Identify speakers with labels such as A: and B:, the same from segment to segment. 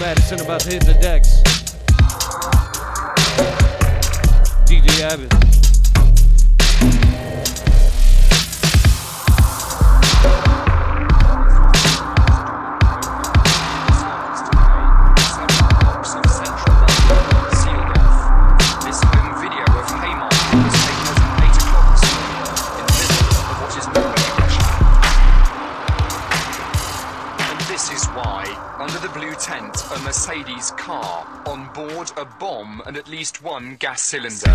A: Madison about to
B: gas cylinder.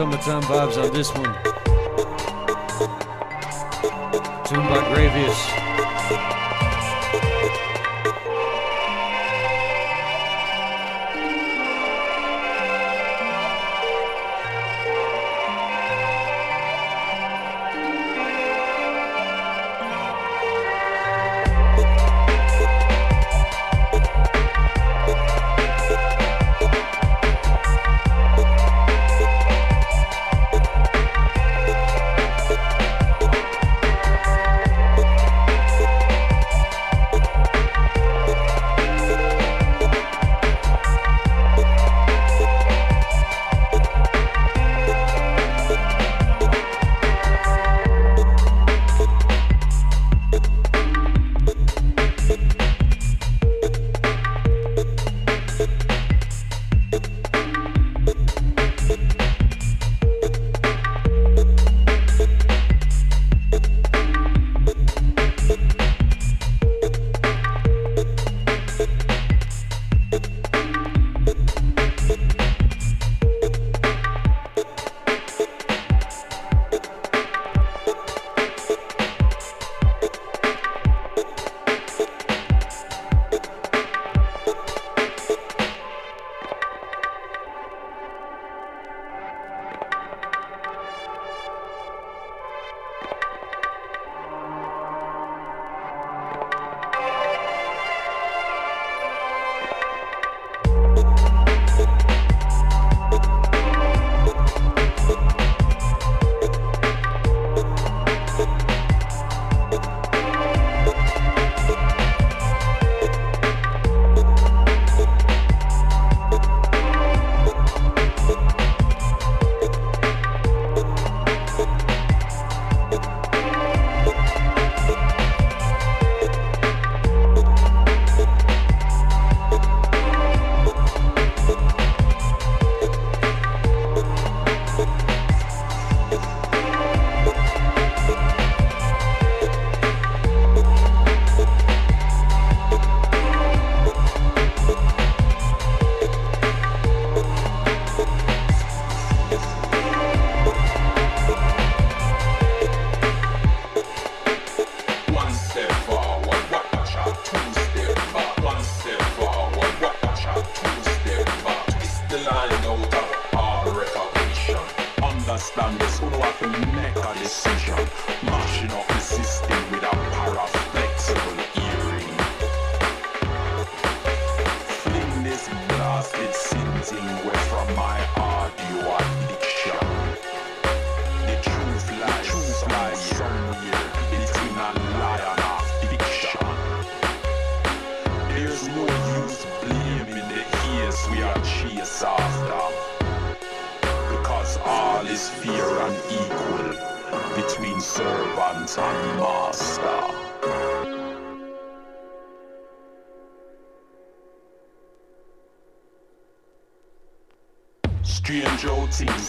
C: Summertime vibes on this one. Tune by Gravius.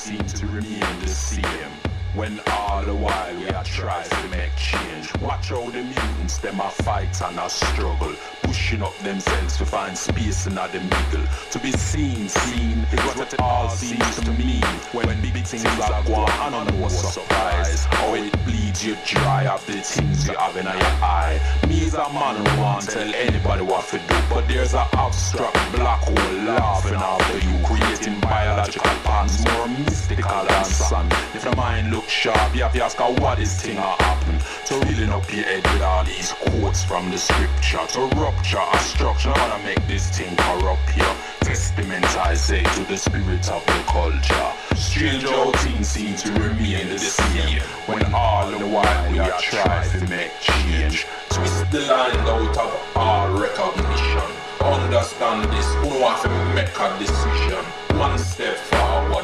D: Seem to remain the same. When all the while we are tries to make change. Watch how the mutants them a fight and a struggle. Pushing up themselves to find space in the middle. To be seen, seen is what it all seems to mean. When big things are going on, know a surprise. How it bleeds you dry of the things you have in your eye. Me is a man who won't tell anybody what to do. But there's an abstract black hole laughing after you. Creating biological patterns more mystical than sun. If the mind looks sharp, you have to ask her what this thing a happen. To reeling up your head with all these quotes from the scripture. To rupture a structure, wanna make this thing corrupt here. Testament I say to the spirit of the culture. Strange how things seem to remain the same. When all the while we are trying to make change. Twist the line out of our recognition. Understand this, who want to make a decision. One step forward,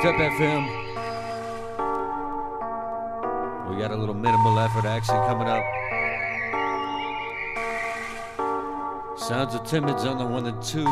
D: Step
C: FM. We got a little minimal effort action coming up. Sounds of Timmons on the one and two.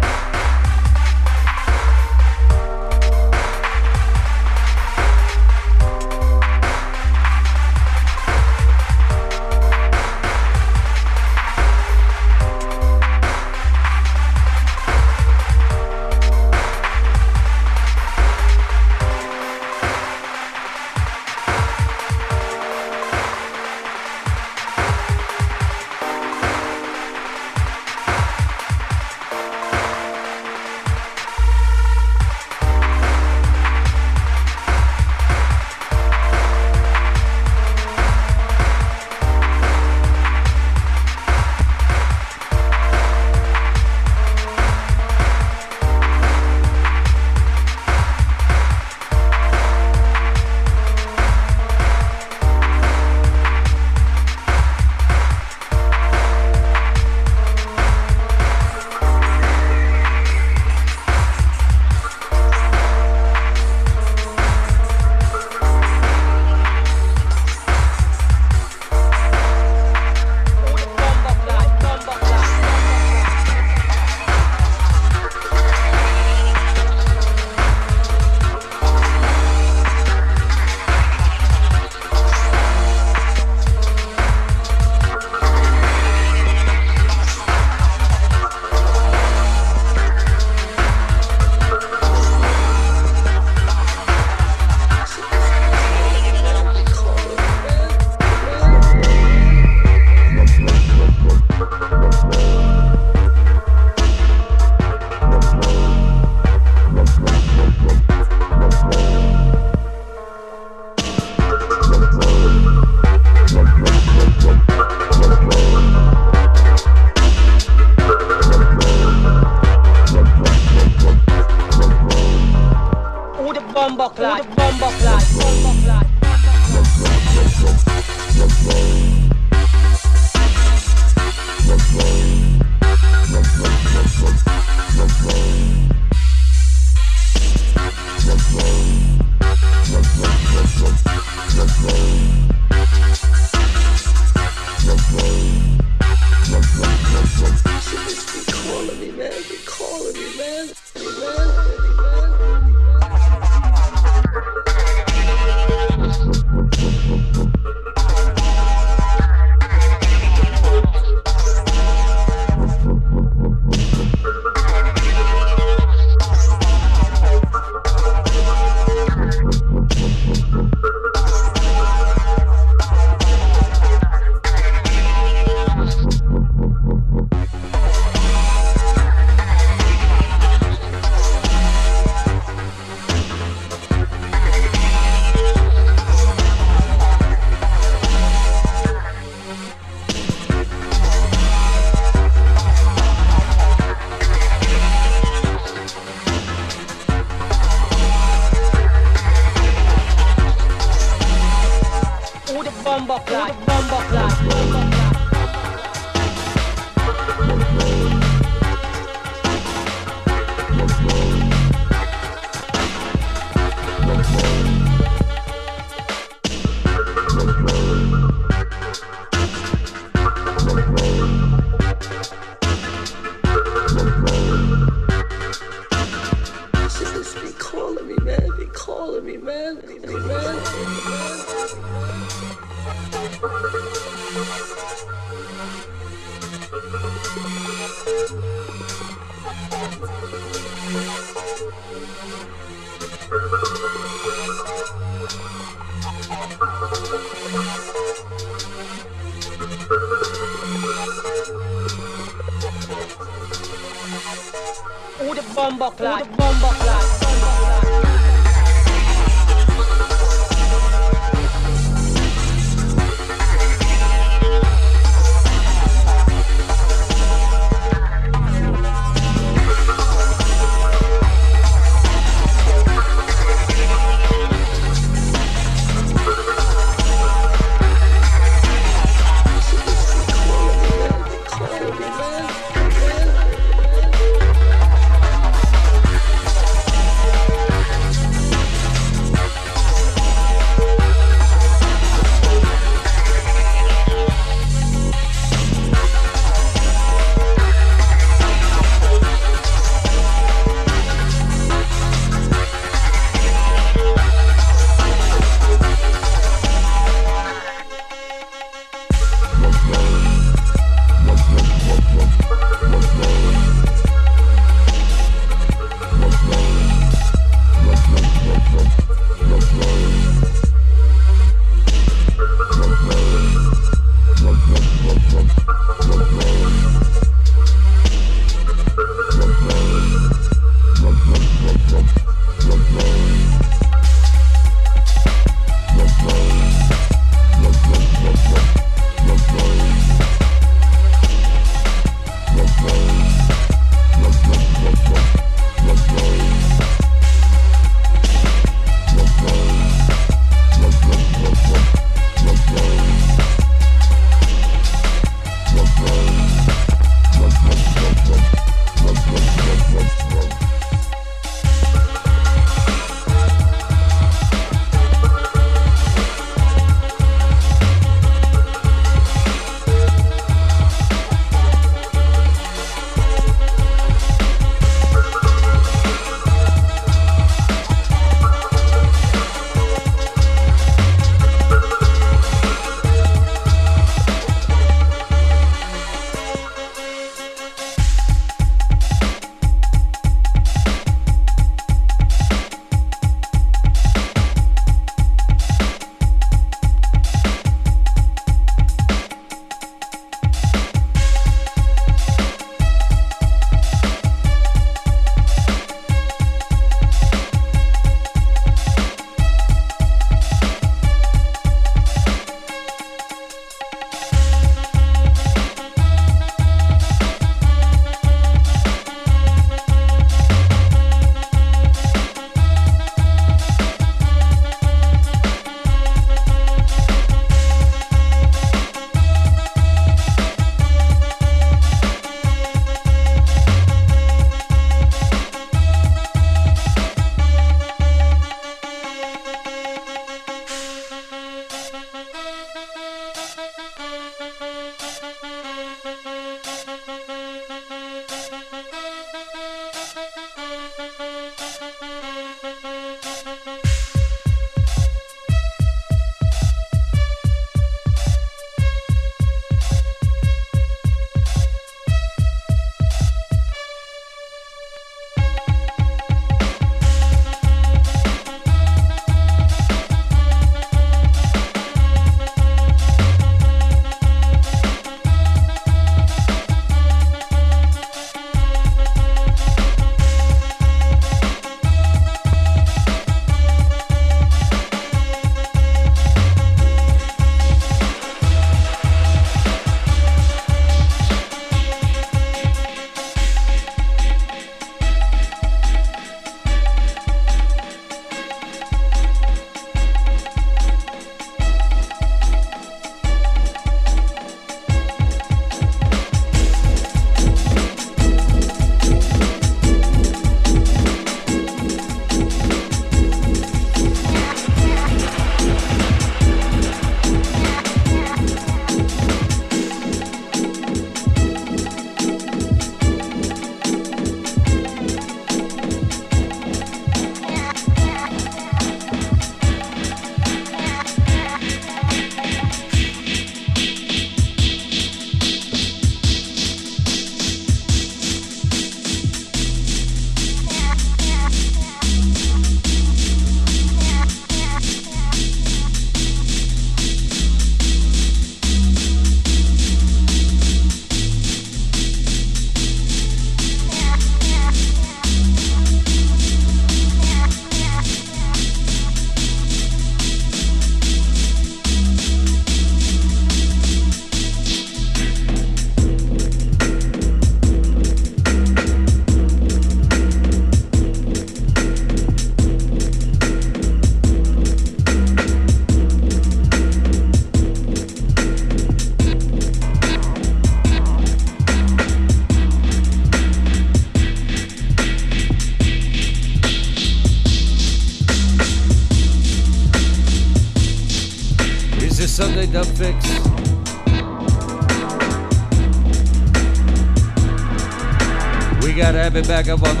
C: acabó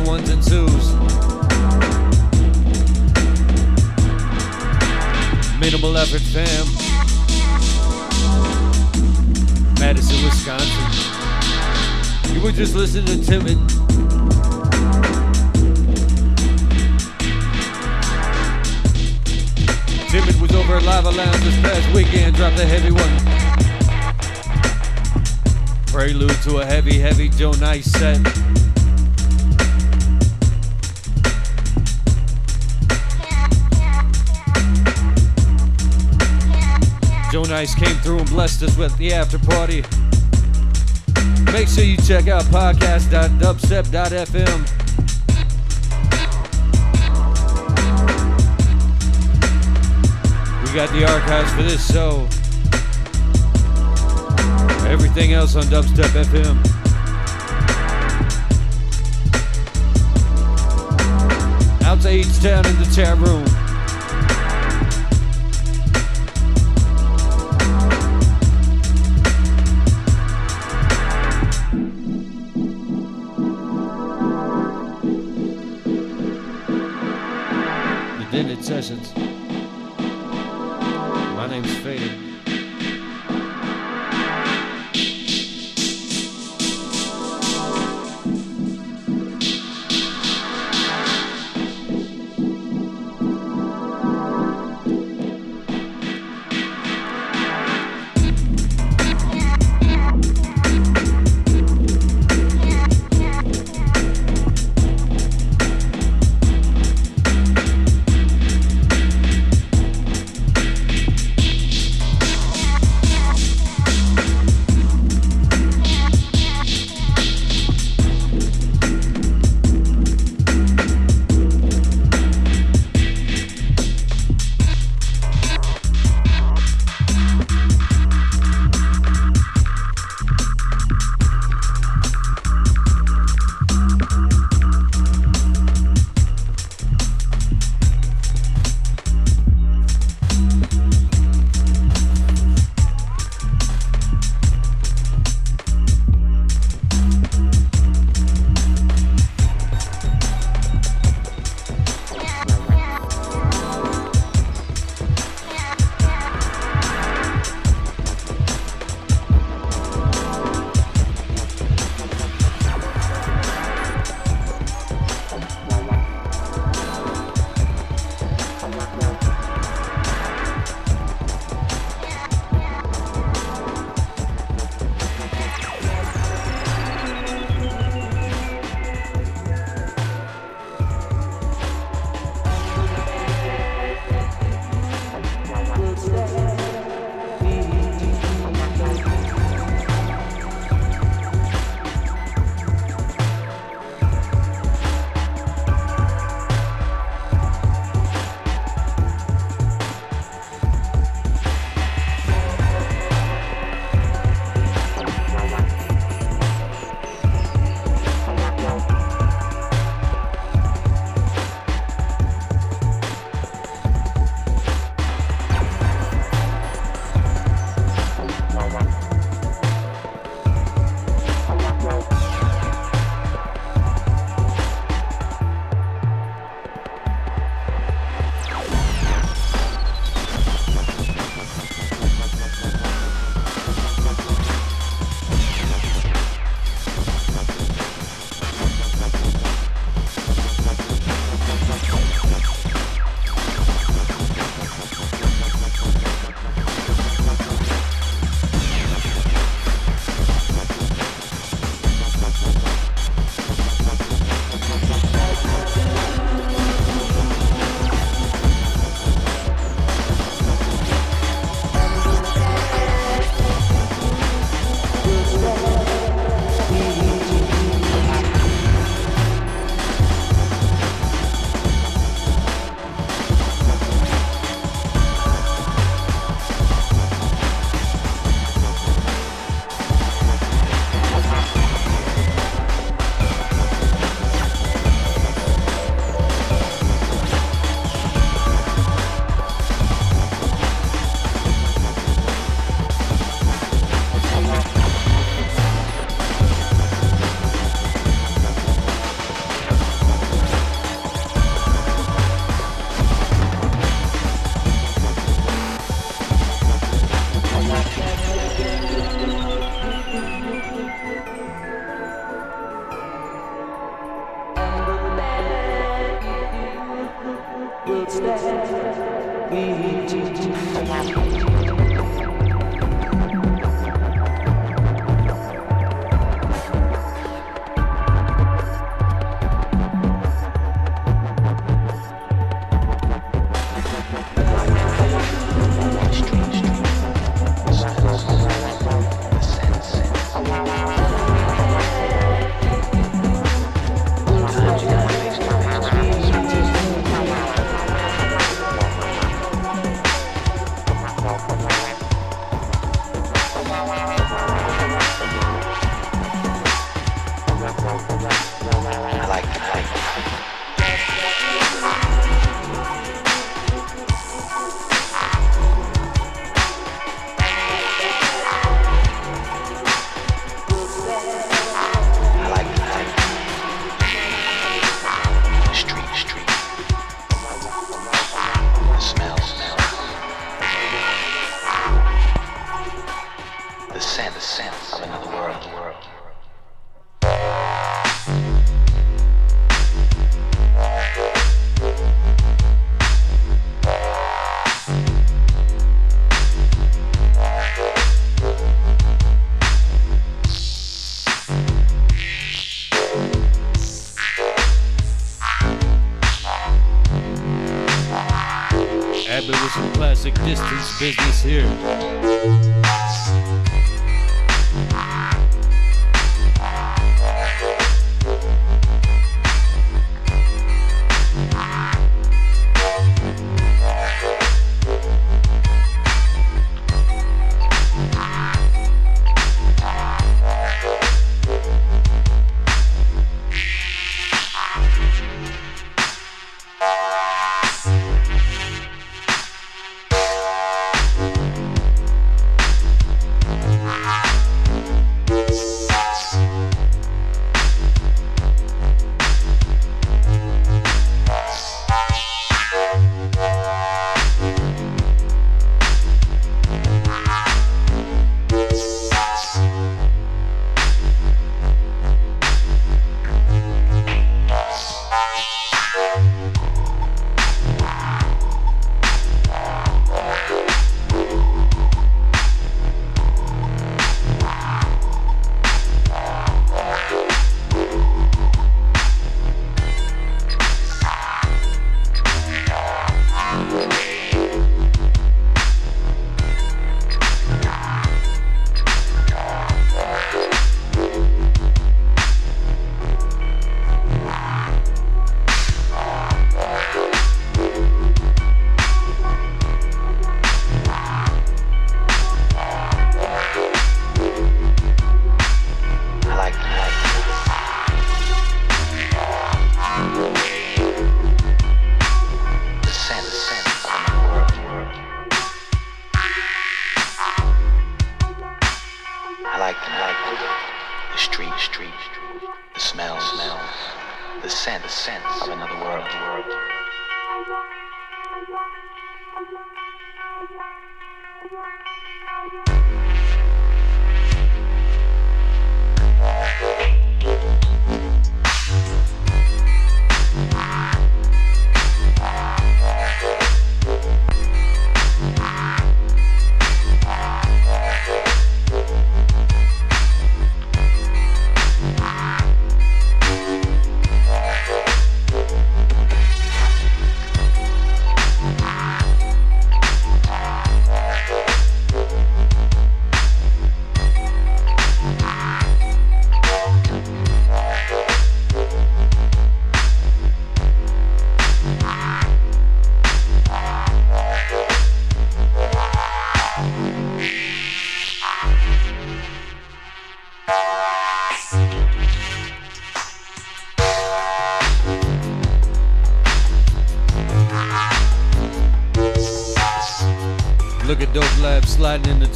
C: business here.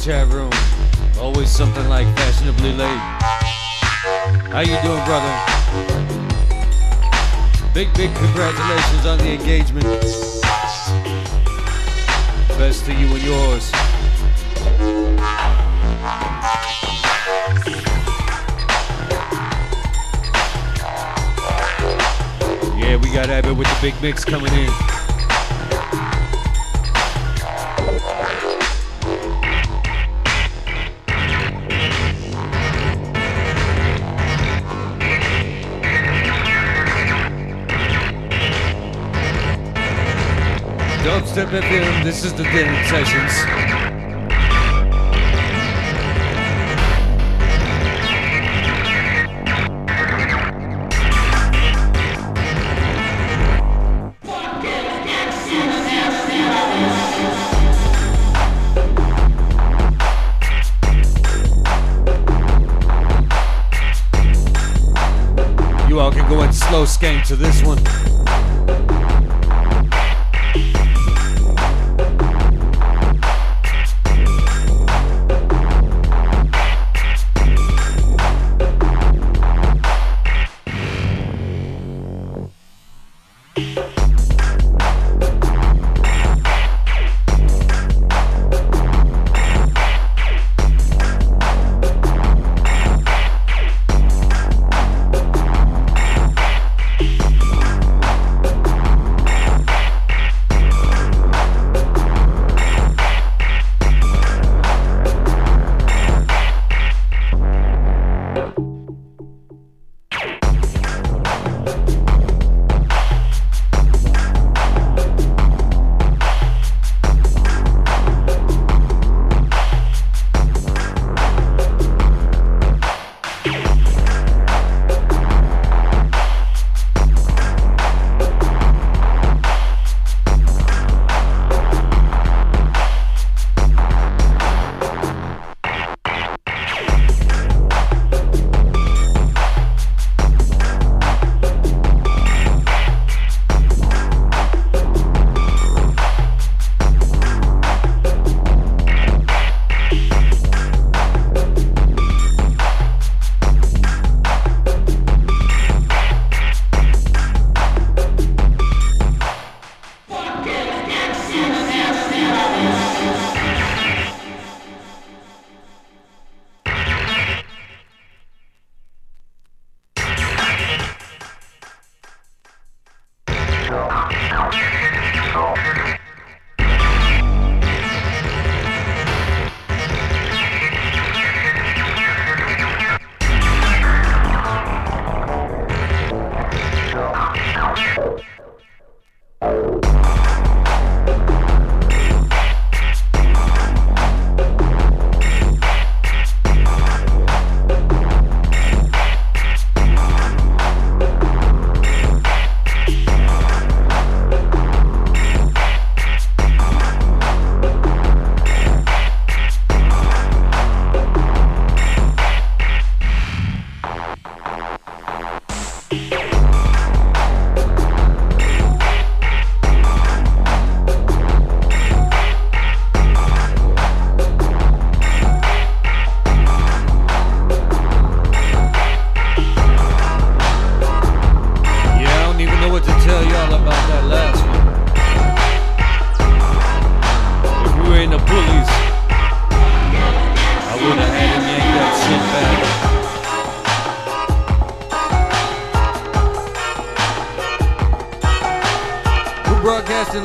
C: Chat room.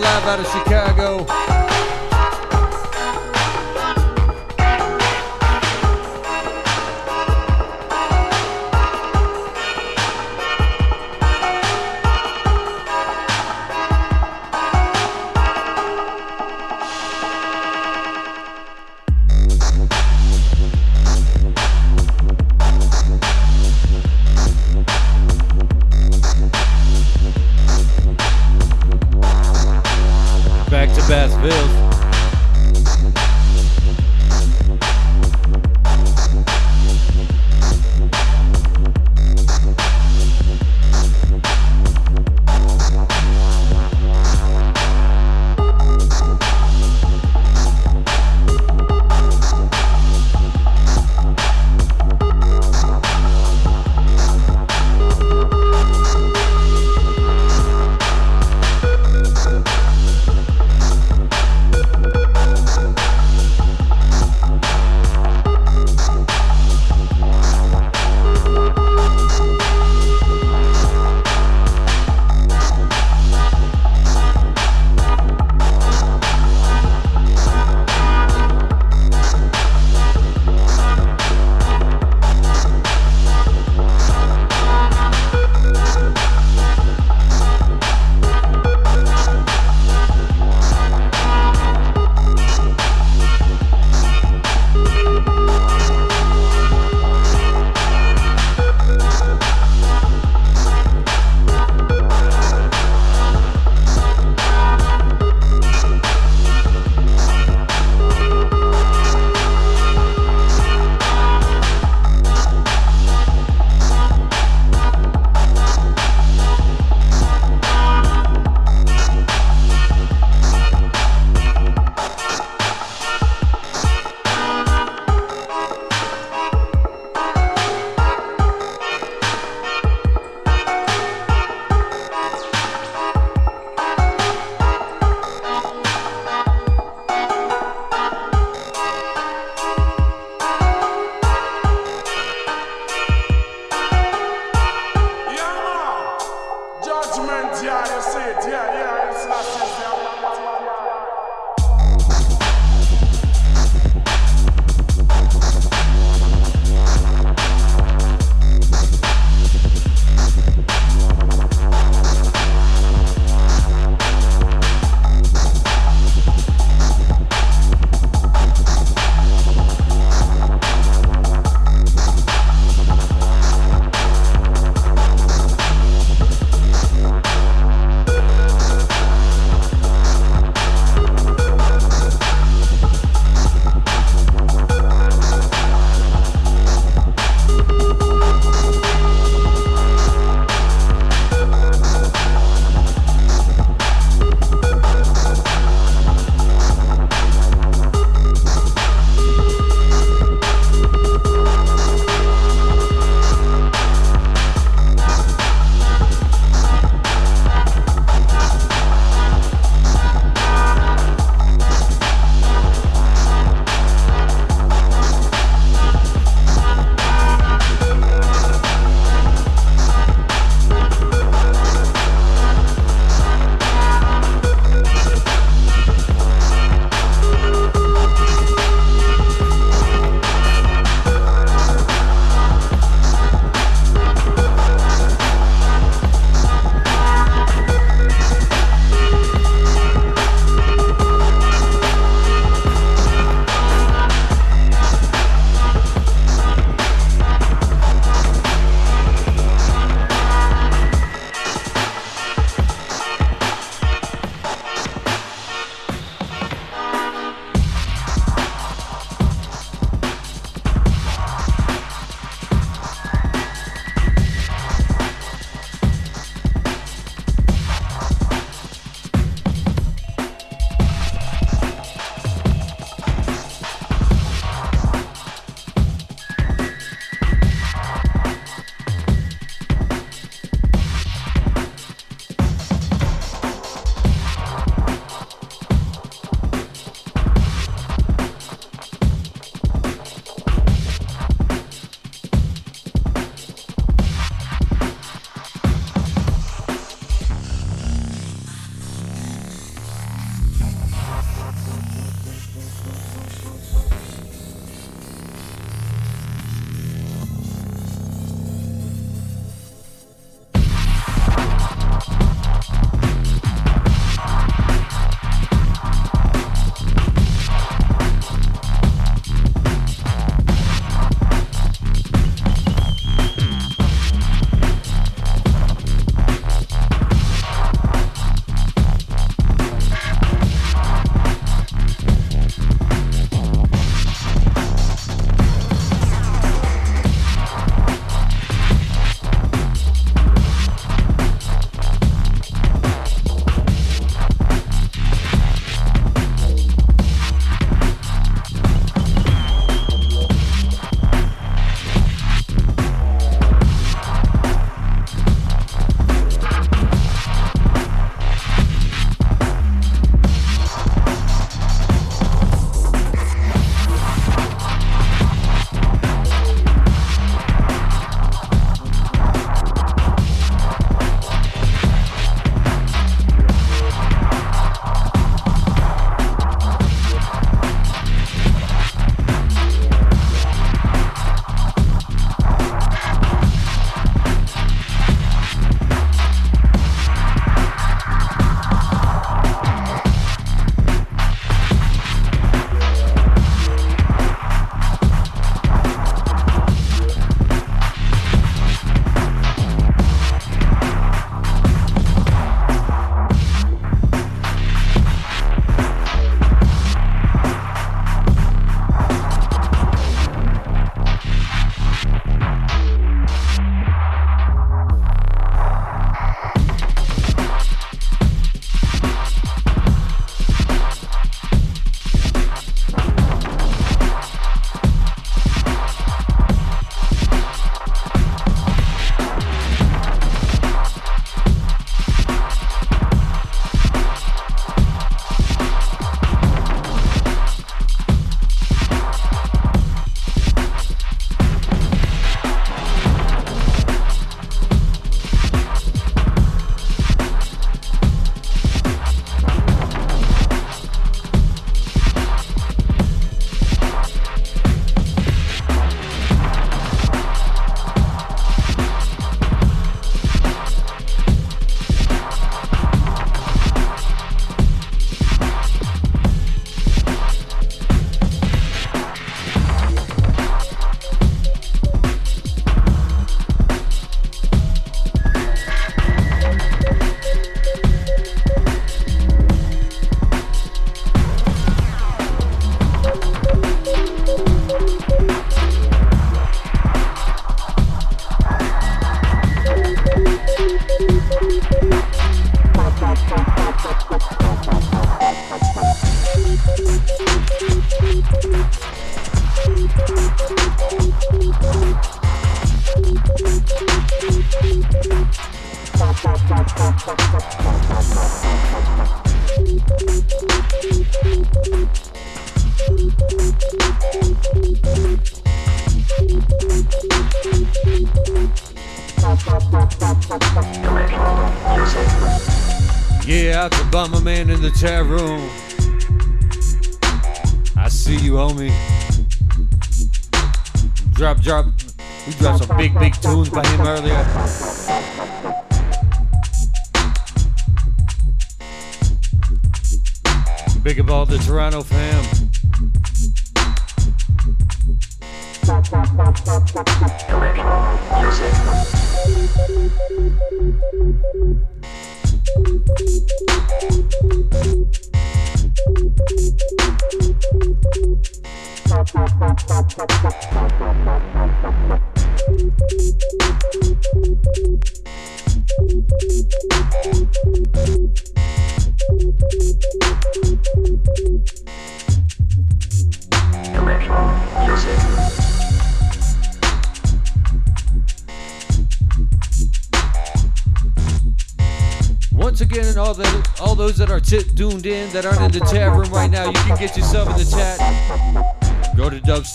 C: lavar o chicote.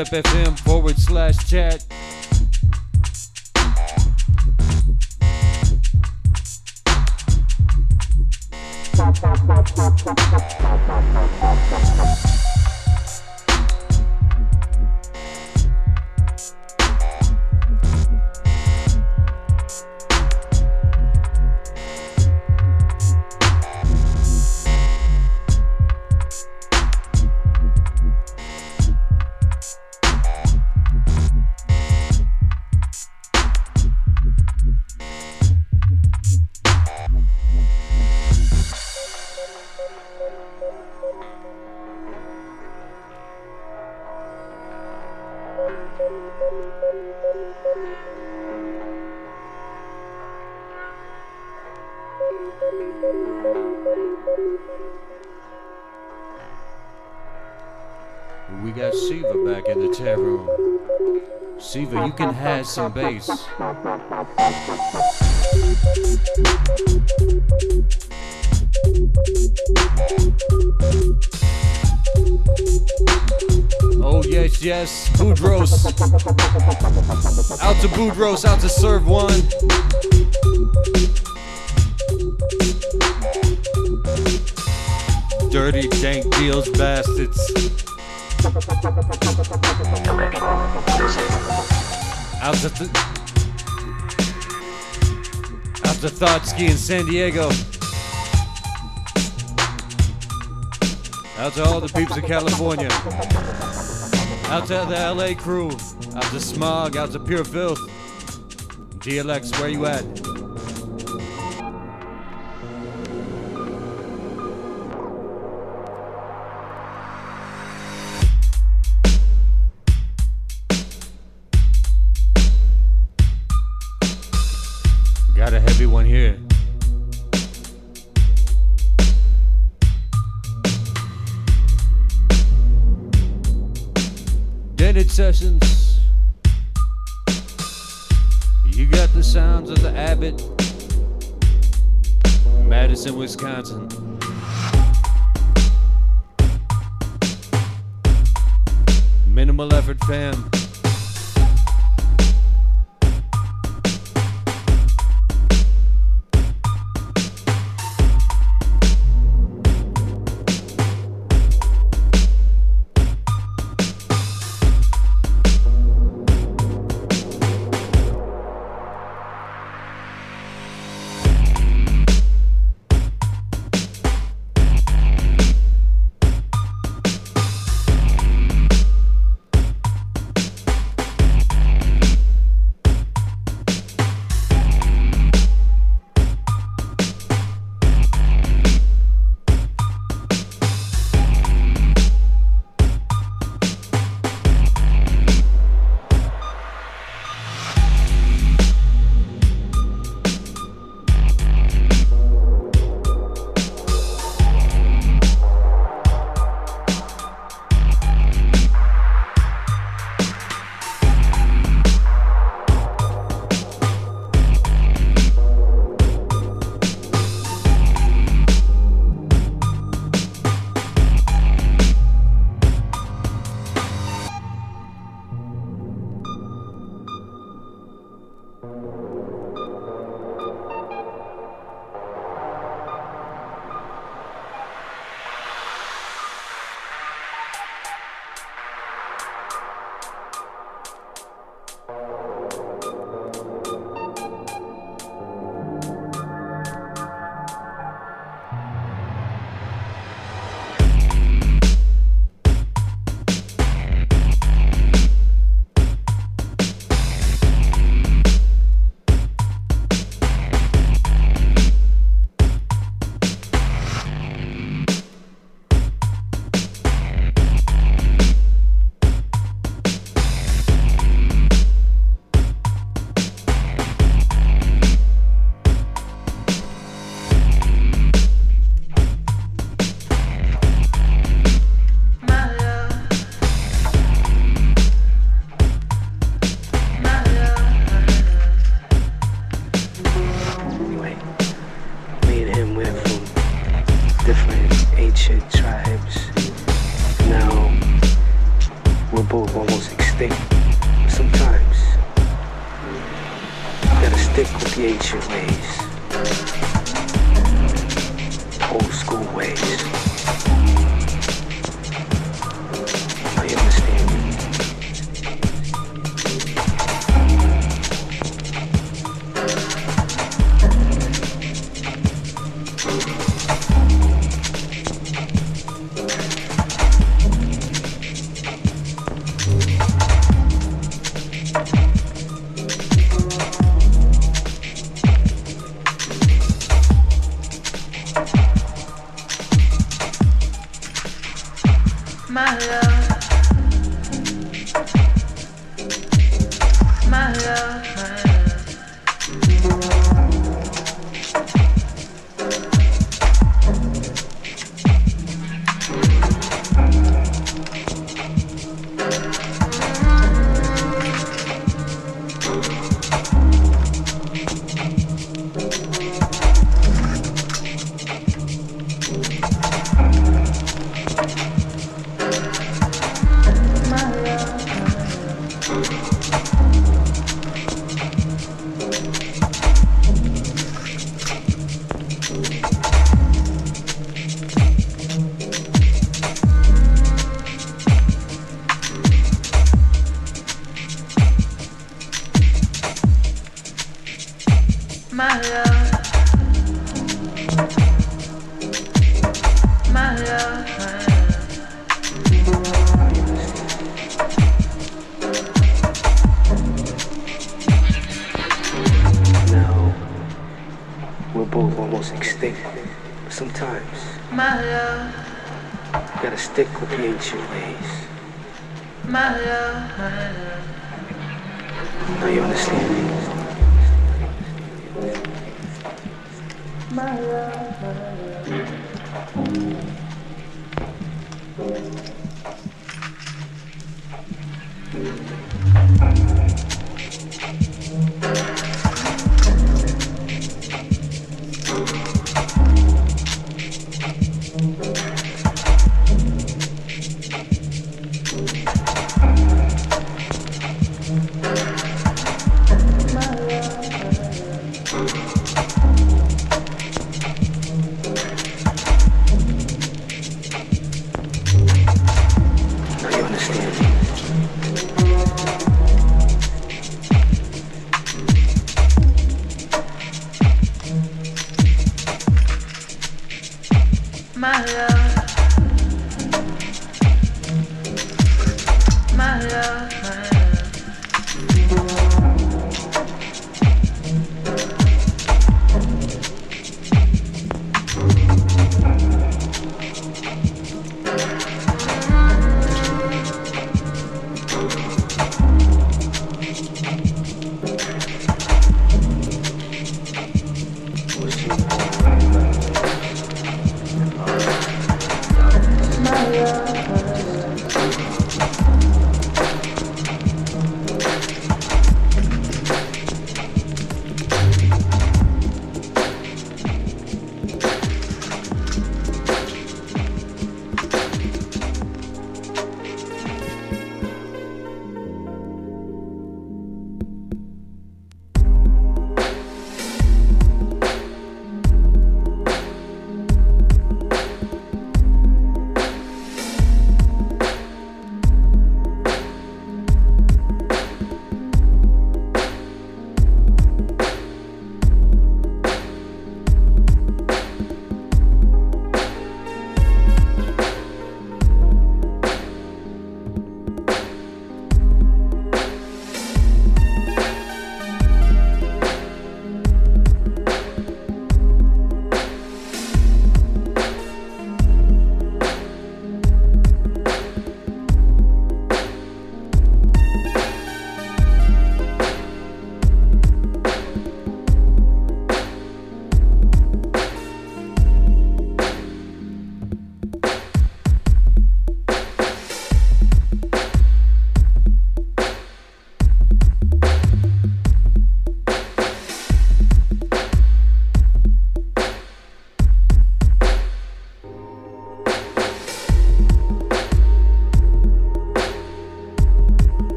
C: Chop FM soon, base. San Diego. Out to all the peeps of California. Out to the LA crew. Out to smog. Out to pure filth. DLX, where you at?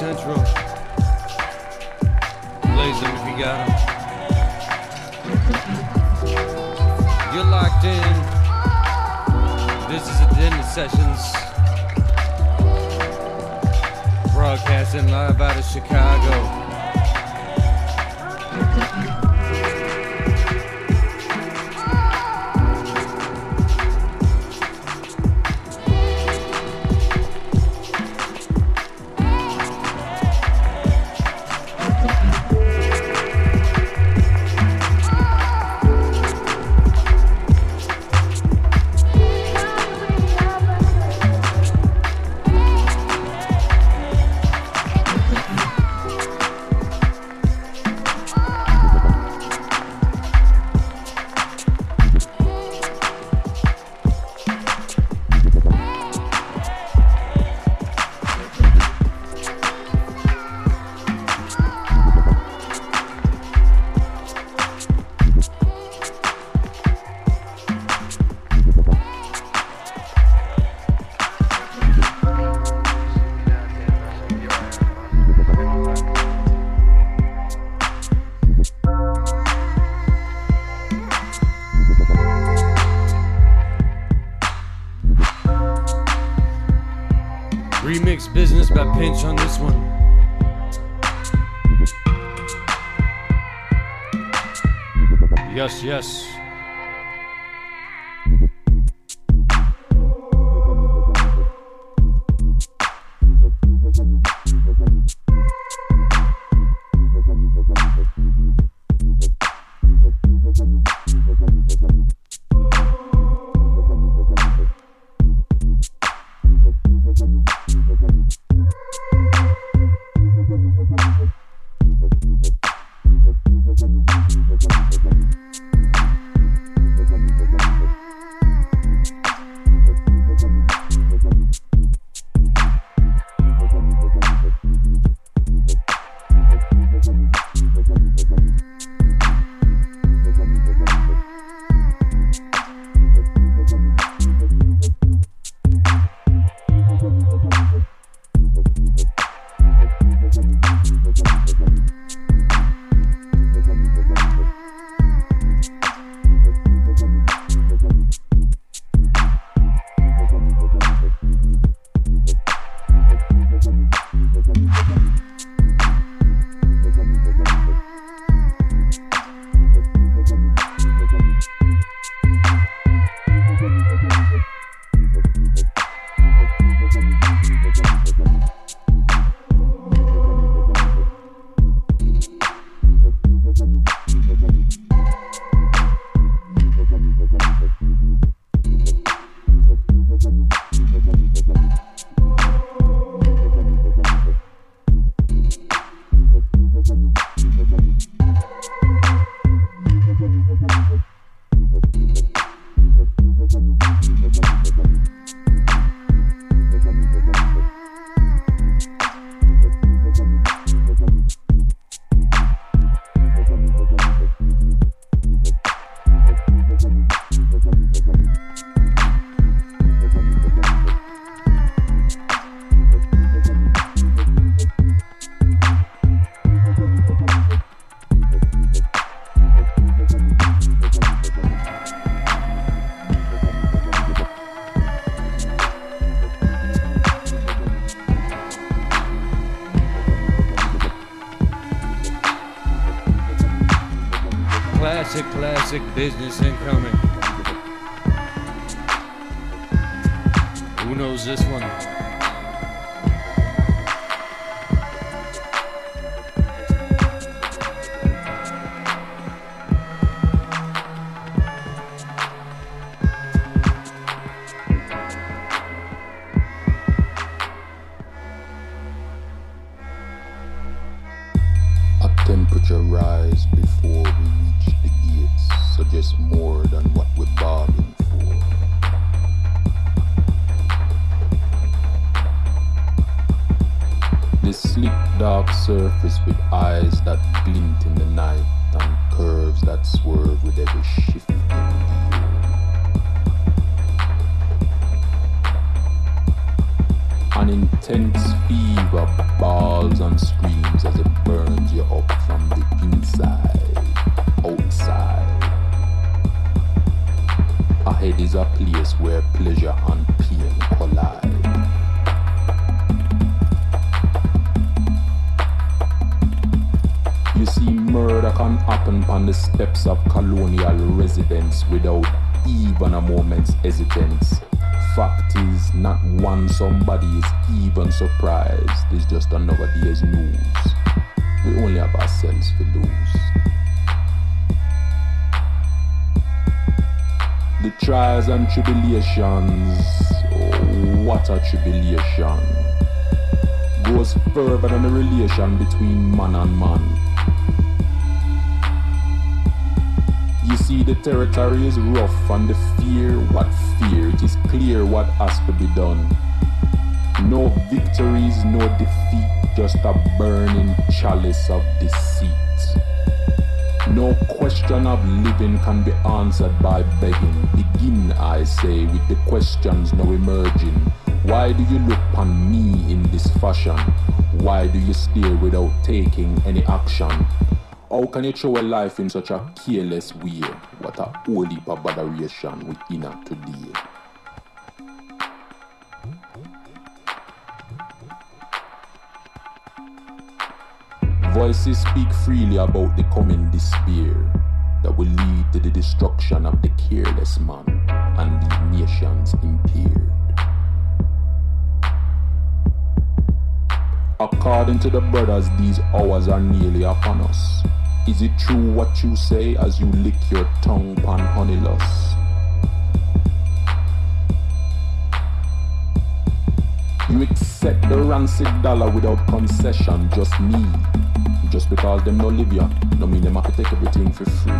C: Central.
D: Somebody is even surprised. It's just another day's news. We only have ourselves to lose. The trials and tribulations, oh, what a tribulation, goes further than the relation between man and man. You see, the territory is rough and the fear, what fear? It is clear what has to be done. No victories, no defeat, just a burning chalice of deceit. No question of living can be answered by begging. Begin, I say, with the questions now emerging. Why do you look upon me in this fashion? Why do you stare without taking any action? How can you throw a life in such a careless way? What a whole heap of botheration we in at today. Voices speak freely about the coming despair that will lead to the destruction of the careless man and the nations impaired. According to the brothers, these hours are nearly upon us. Is it true what you say as you lick your tongue upon honeyless? You accept the rancid dollar without concession, just me. Just because them no live ya, no mean them have to take everything for free.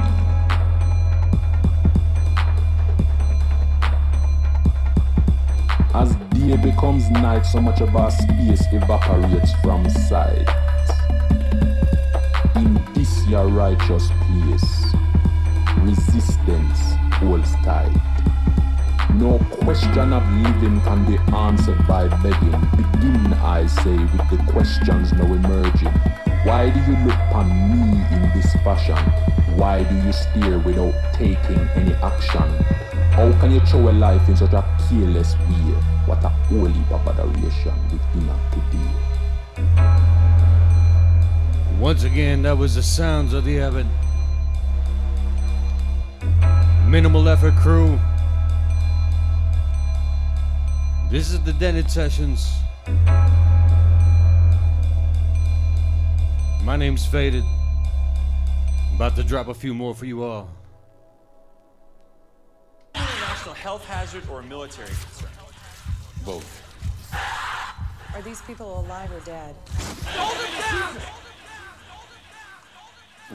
D: As day becomes night, so much of our space evaporates from sight. In this your righteous place, resistance holds tight. No question of living can be answered by begging. Begin, I say, with the questions now emerging. Why do you look upon me in this fashion? Why do you stare without taking any action? How can you throw a life in such a careless way? What a holy adoration within us today.
C: Once again, that was the sounds of the heaven. Minimal effort crew. This is the Dented Sessions. Name's Faded. About to drop a few more for you all.
A: national health hazard or a military concern?
D: Both.
E: Are these people alive or dead?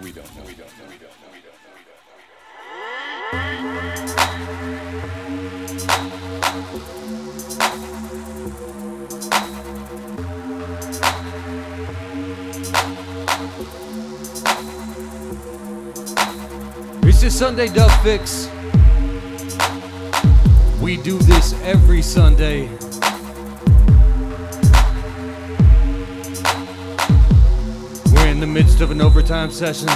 D: We don't know. We don't know. We don't know. We don't know. We don't know.
C: This Sunday Dub Fix. We do this every Sunday. We're in the midst of an overtime session.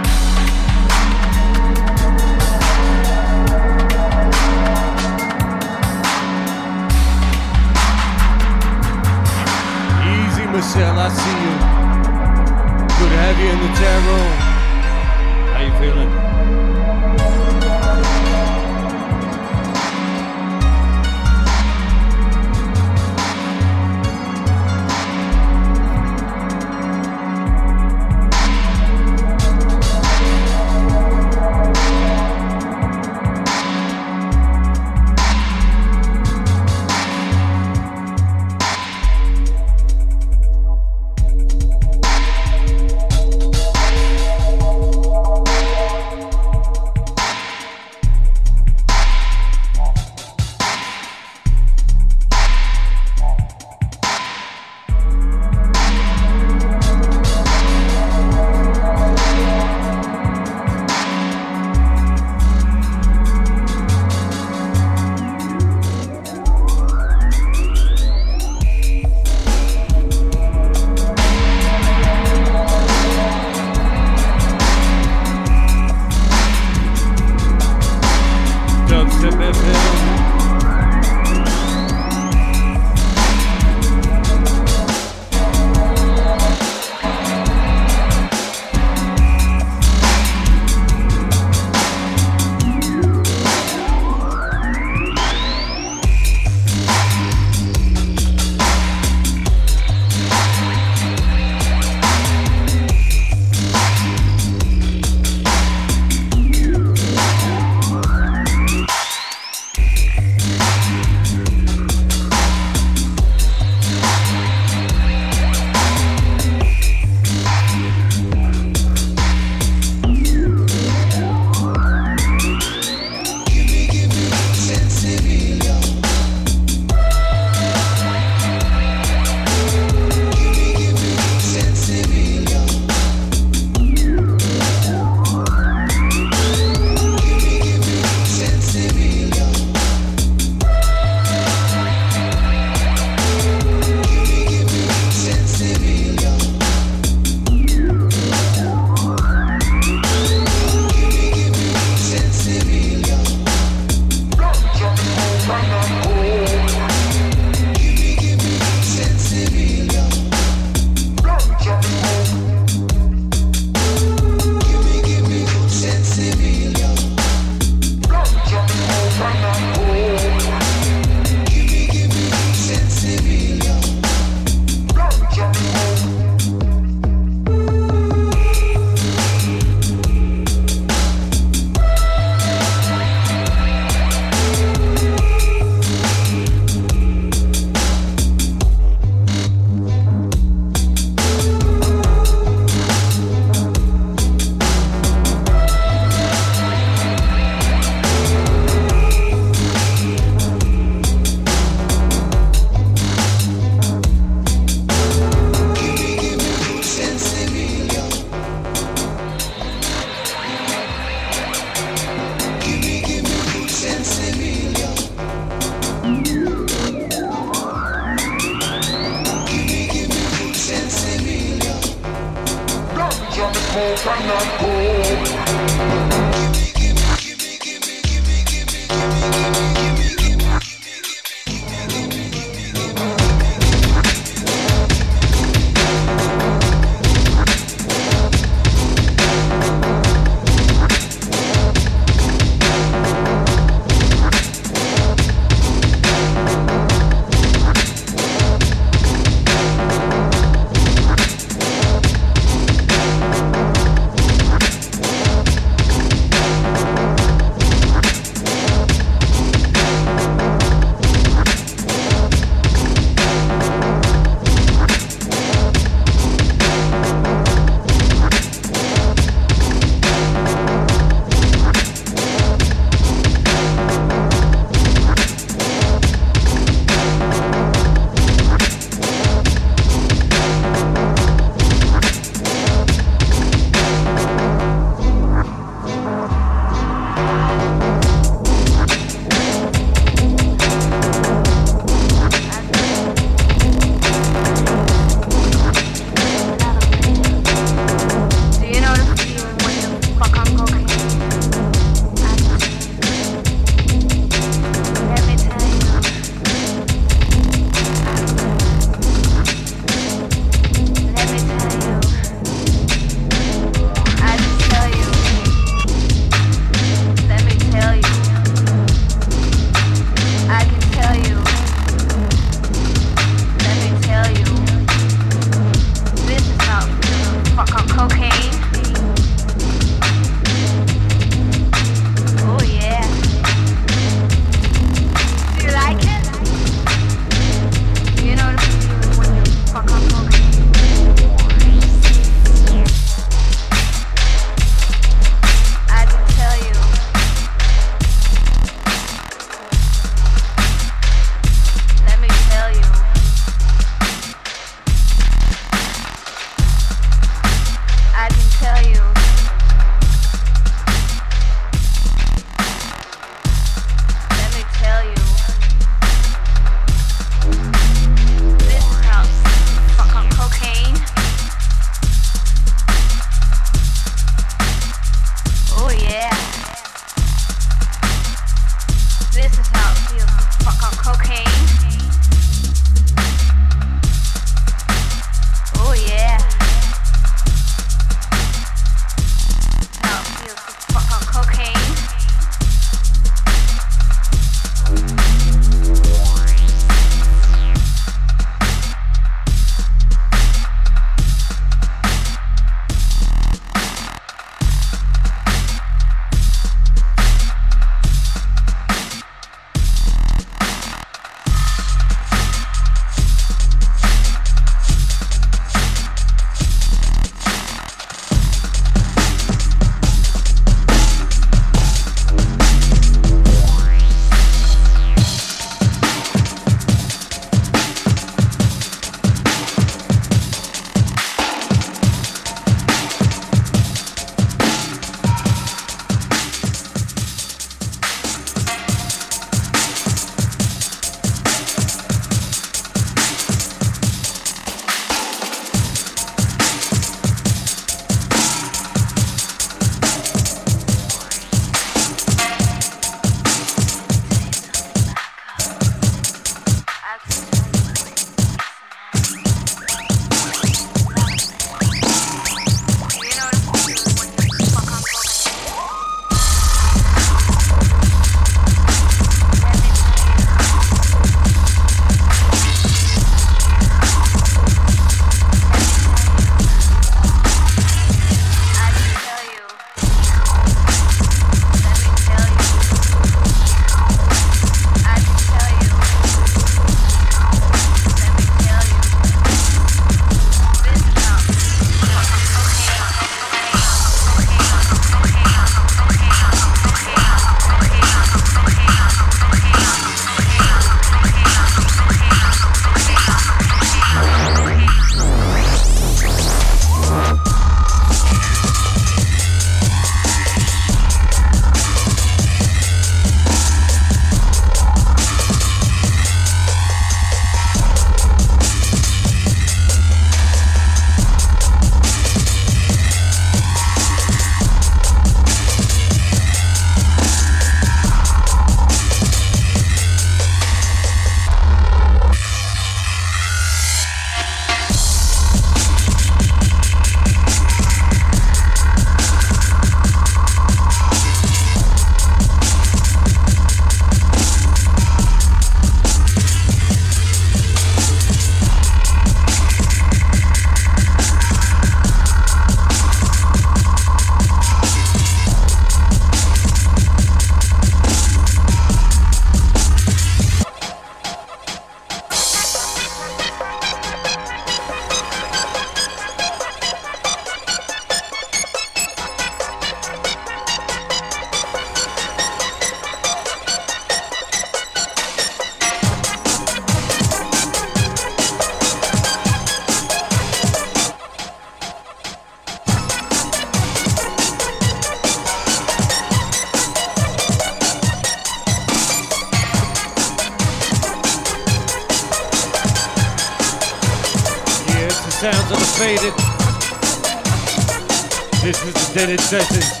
F: This is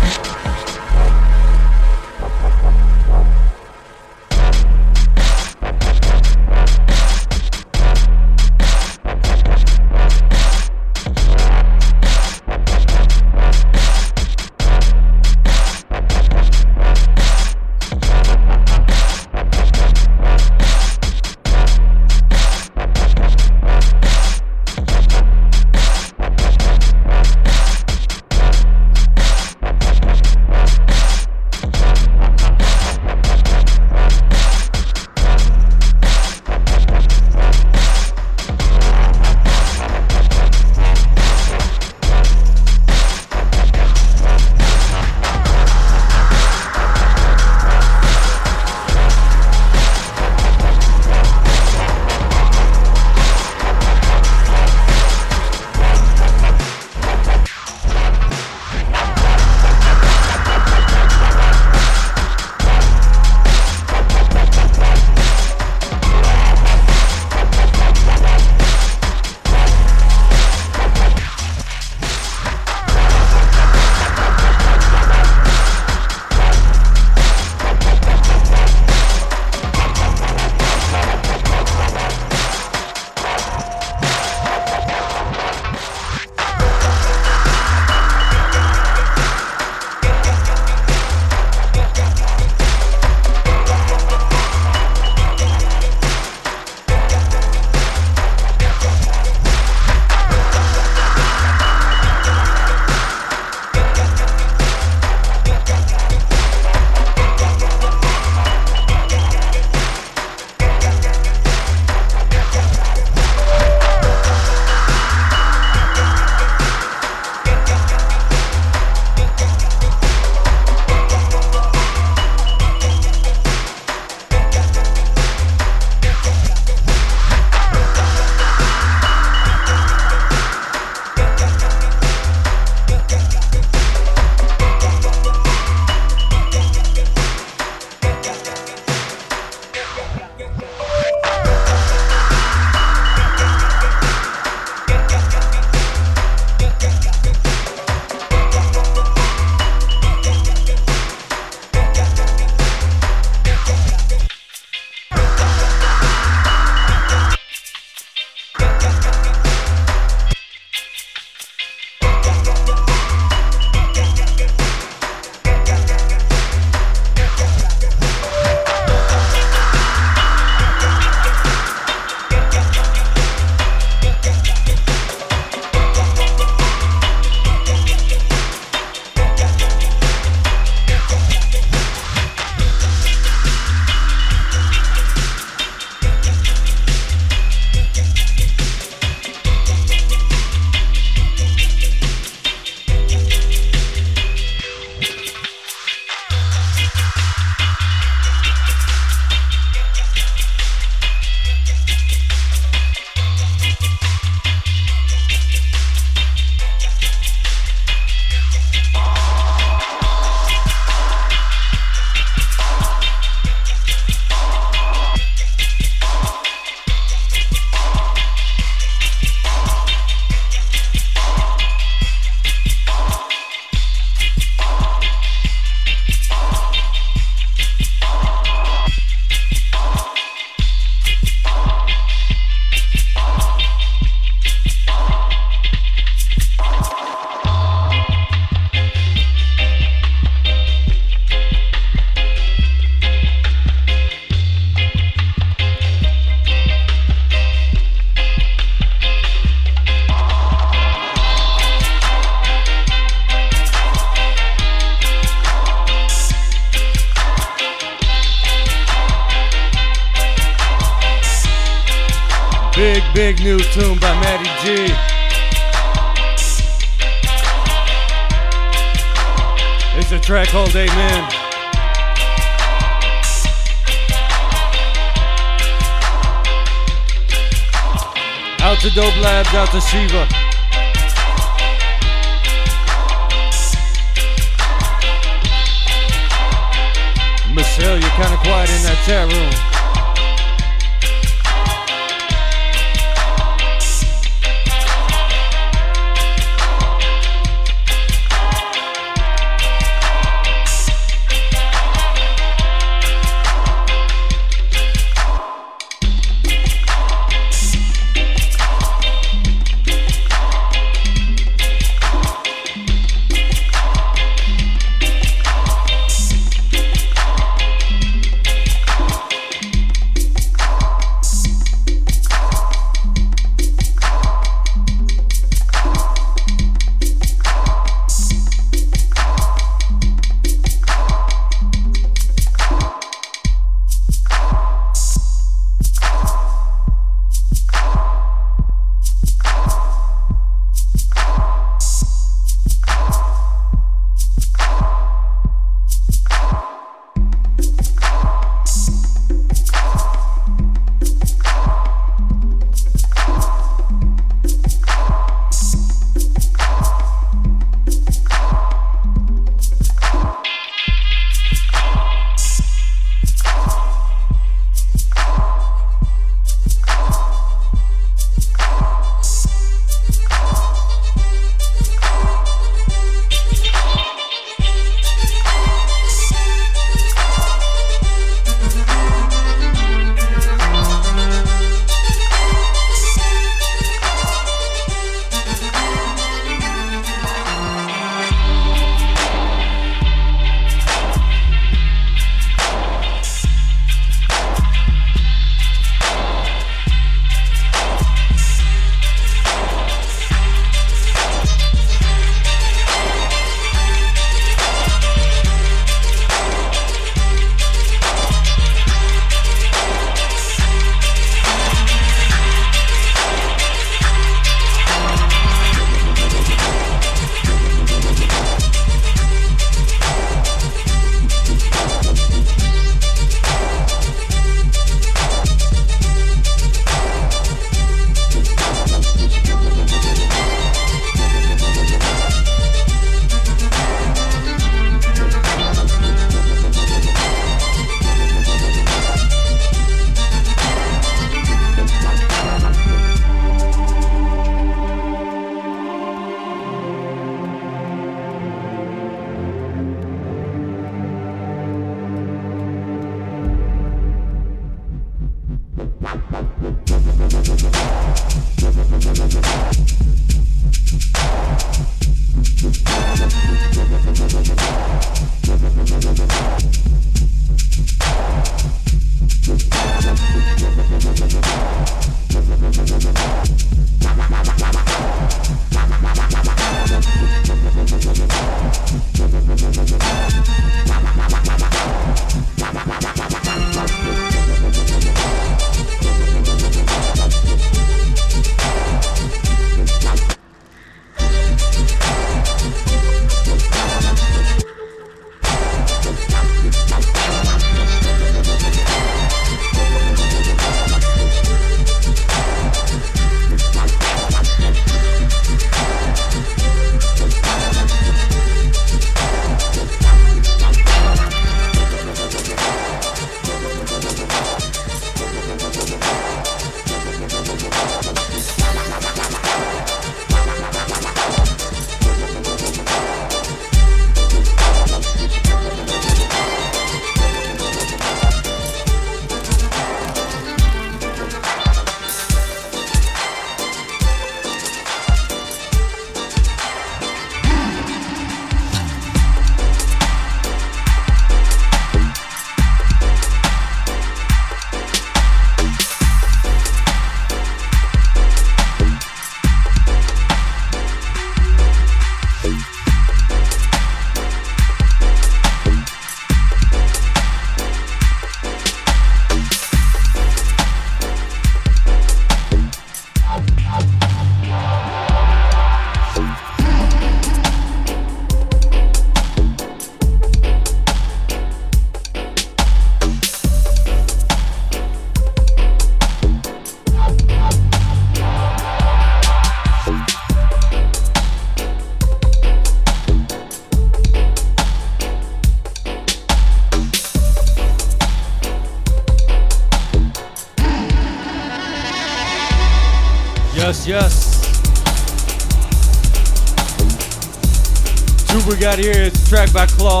C: track by Claw.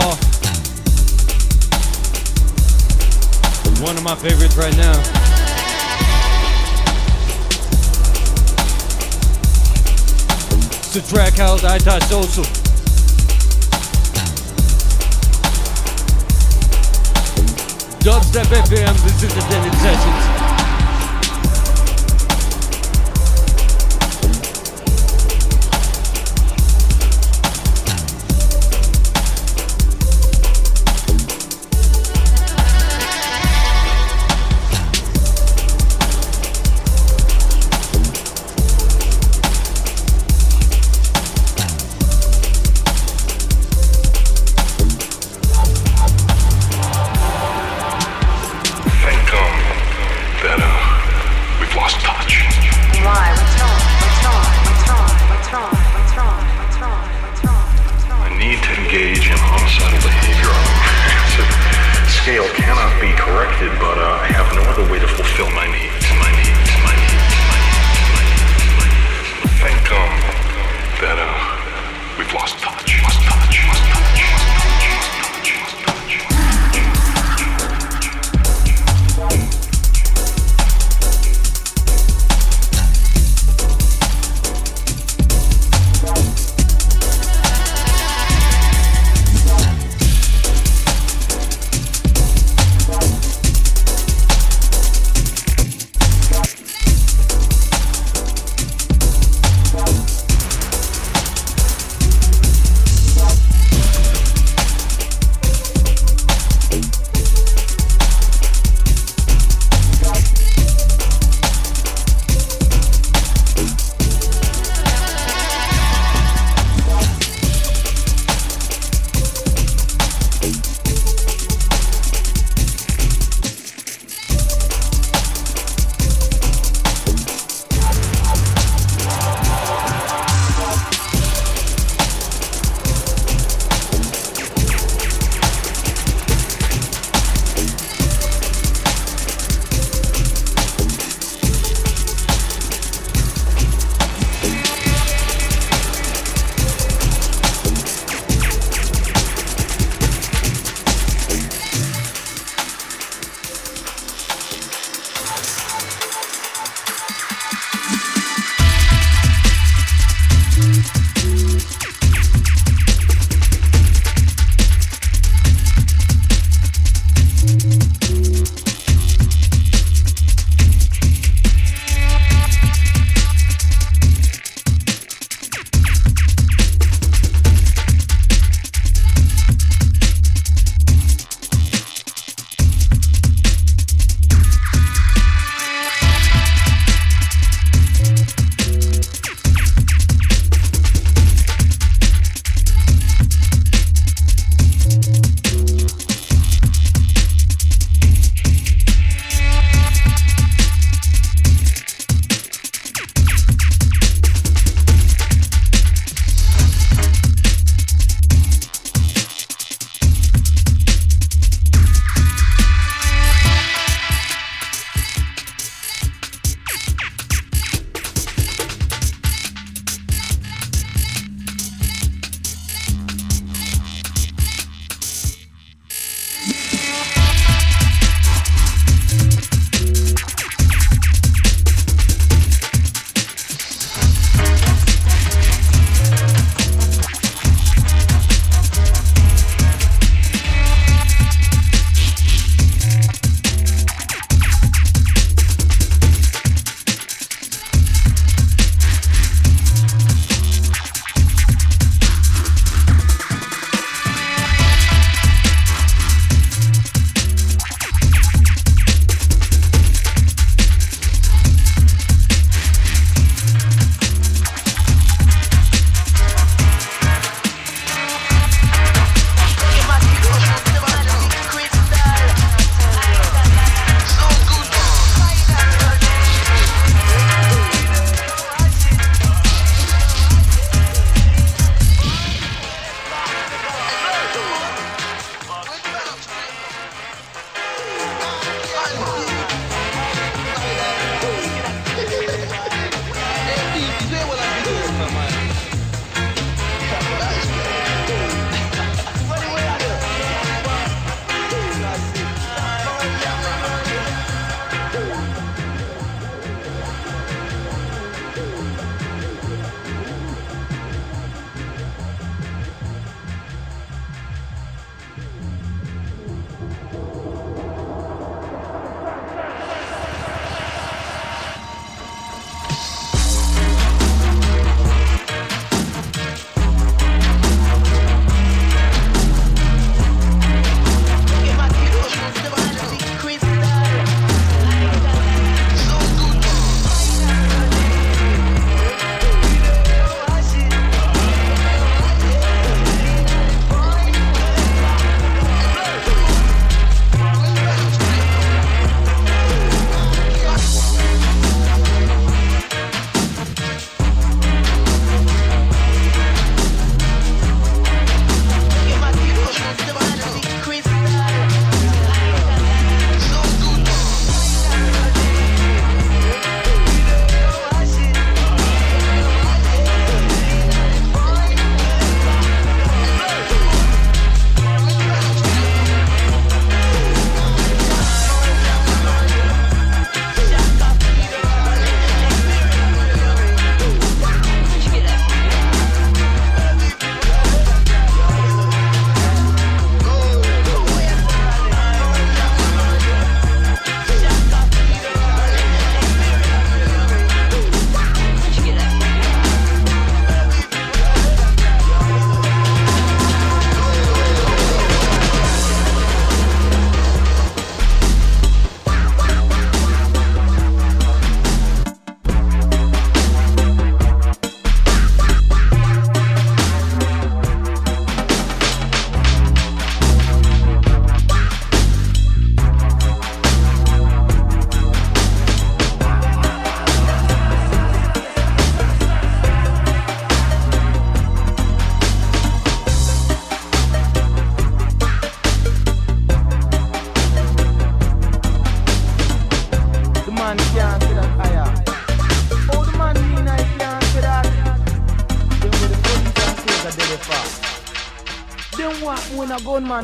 C: One of my favorites right now. It's a track
G: house,
H: I touch
I: social.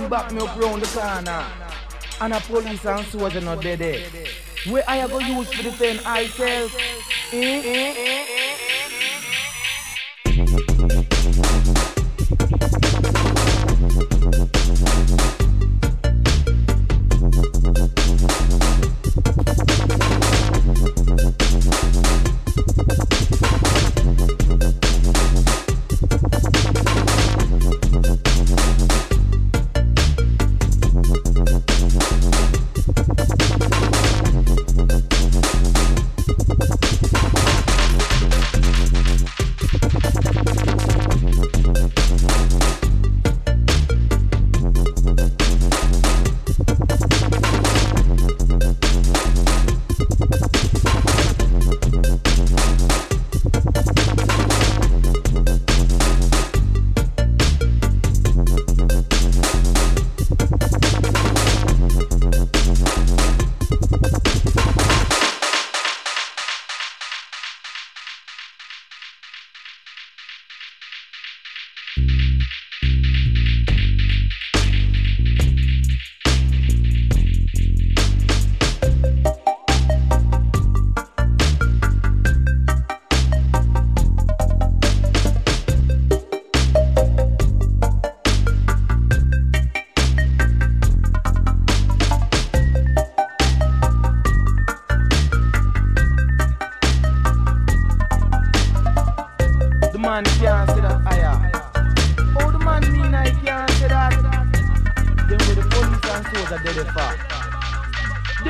I: Back me up round the corner and a police and soldier not dead there? Where I go use for defend myself? Eh, eh, eh,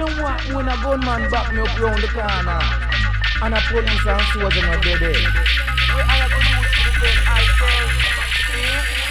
I: Then what when a gunman back me up round the corner and a police and soldier not dead there? Where I go use to defend myself?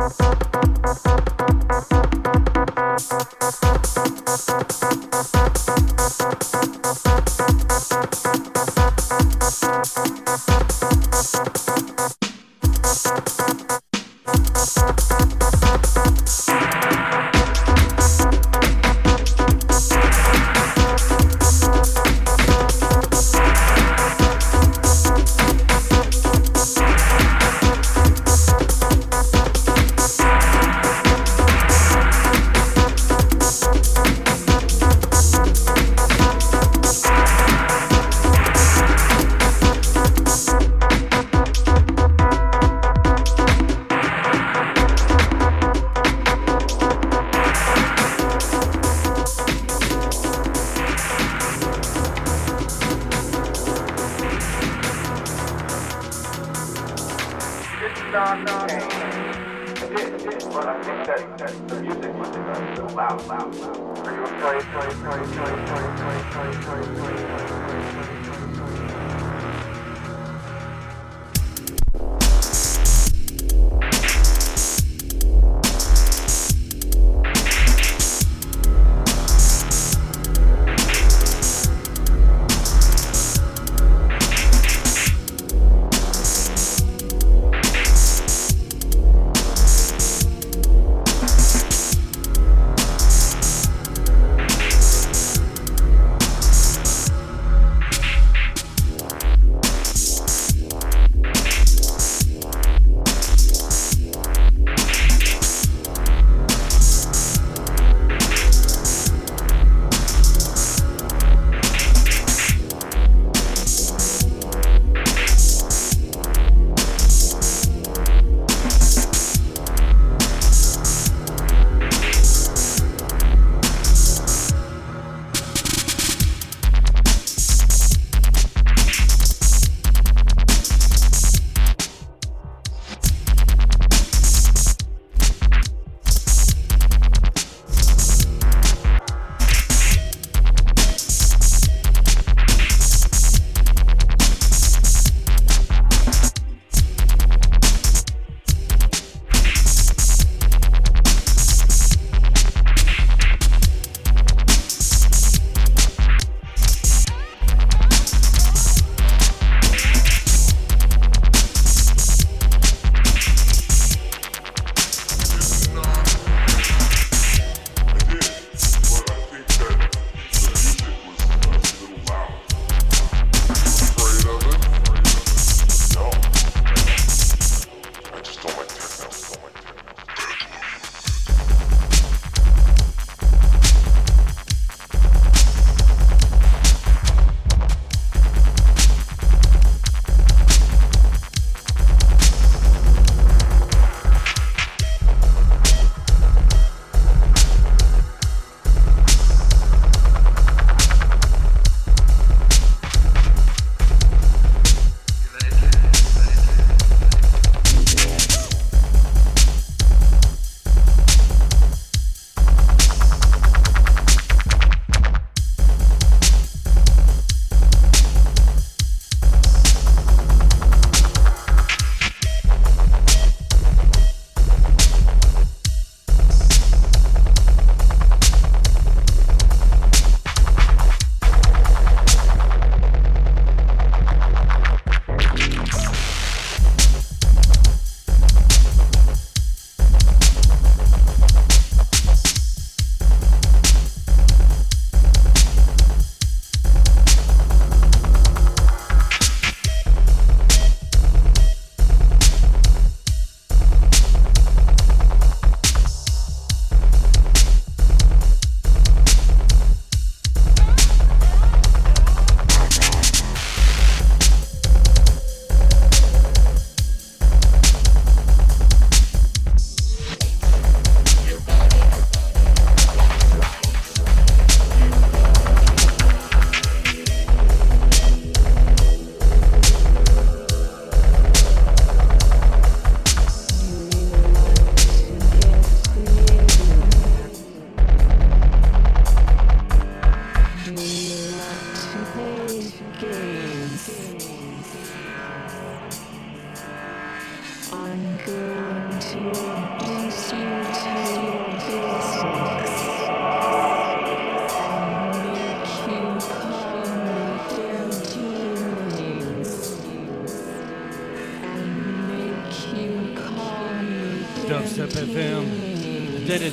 F: Thank you.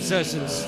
C: Sessions.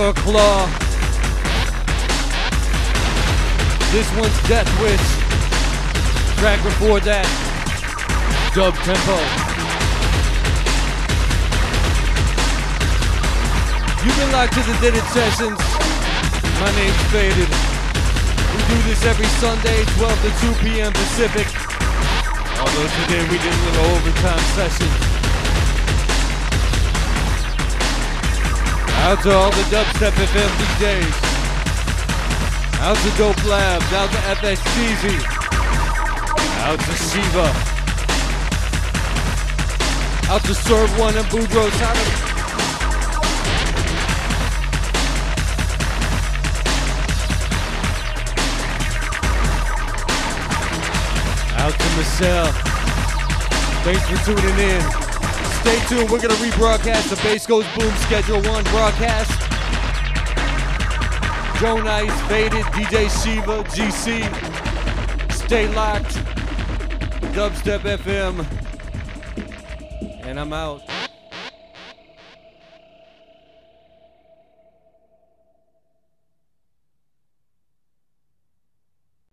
C: Tiger Claw. This one's Death Wish. Track before that, Dub Tempo. You've been locked to the Dinner Sessions. My name's Faded. We do this every Sunday, 12 to 2 p.m. Pacific. Although today we did a little overtime session. Out to all the Dubstep FM DJs. Out to Dope Labs. Out to FSTZ. Out to Siva. Out to Serve One and Boudreaux. Out to... Out to Michelle. Thanks for tuning in. Stay tuned. We're going to rebroadcast the Bass Goes Boom Schedule 1 broadcast. Joe Nice, Faded, DJ Shiva, GC. Stay locked. Dubstep FM. And I'm out.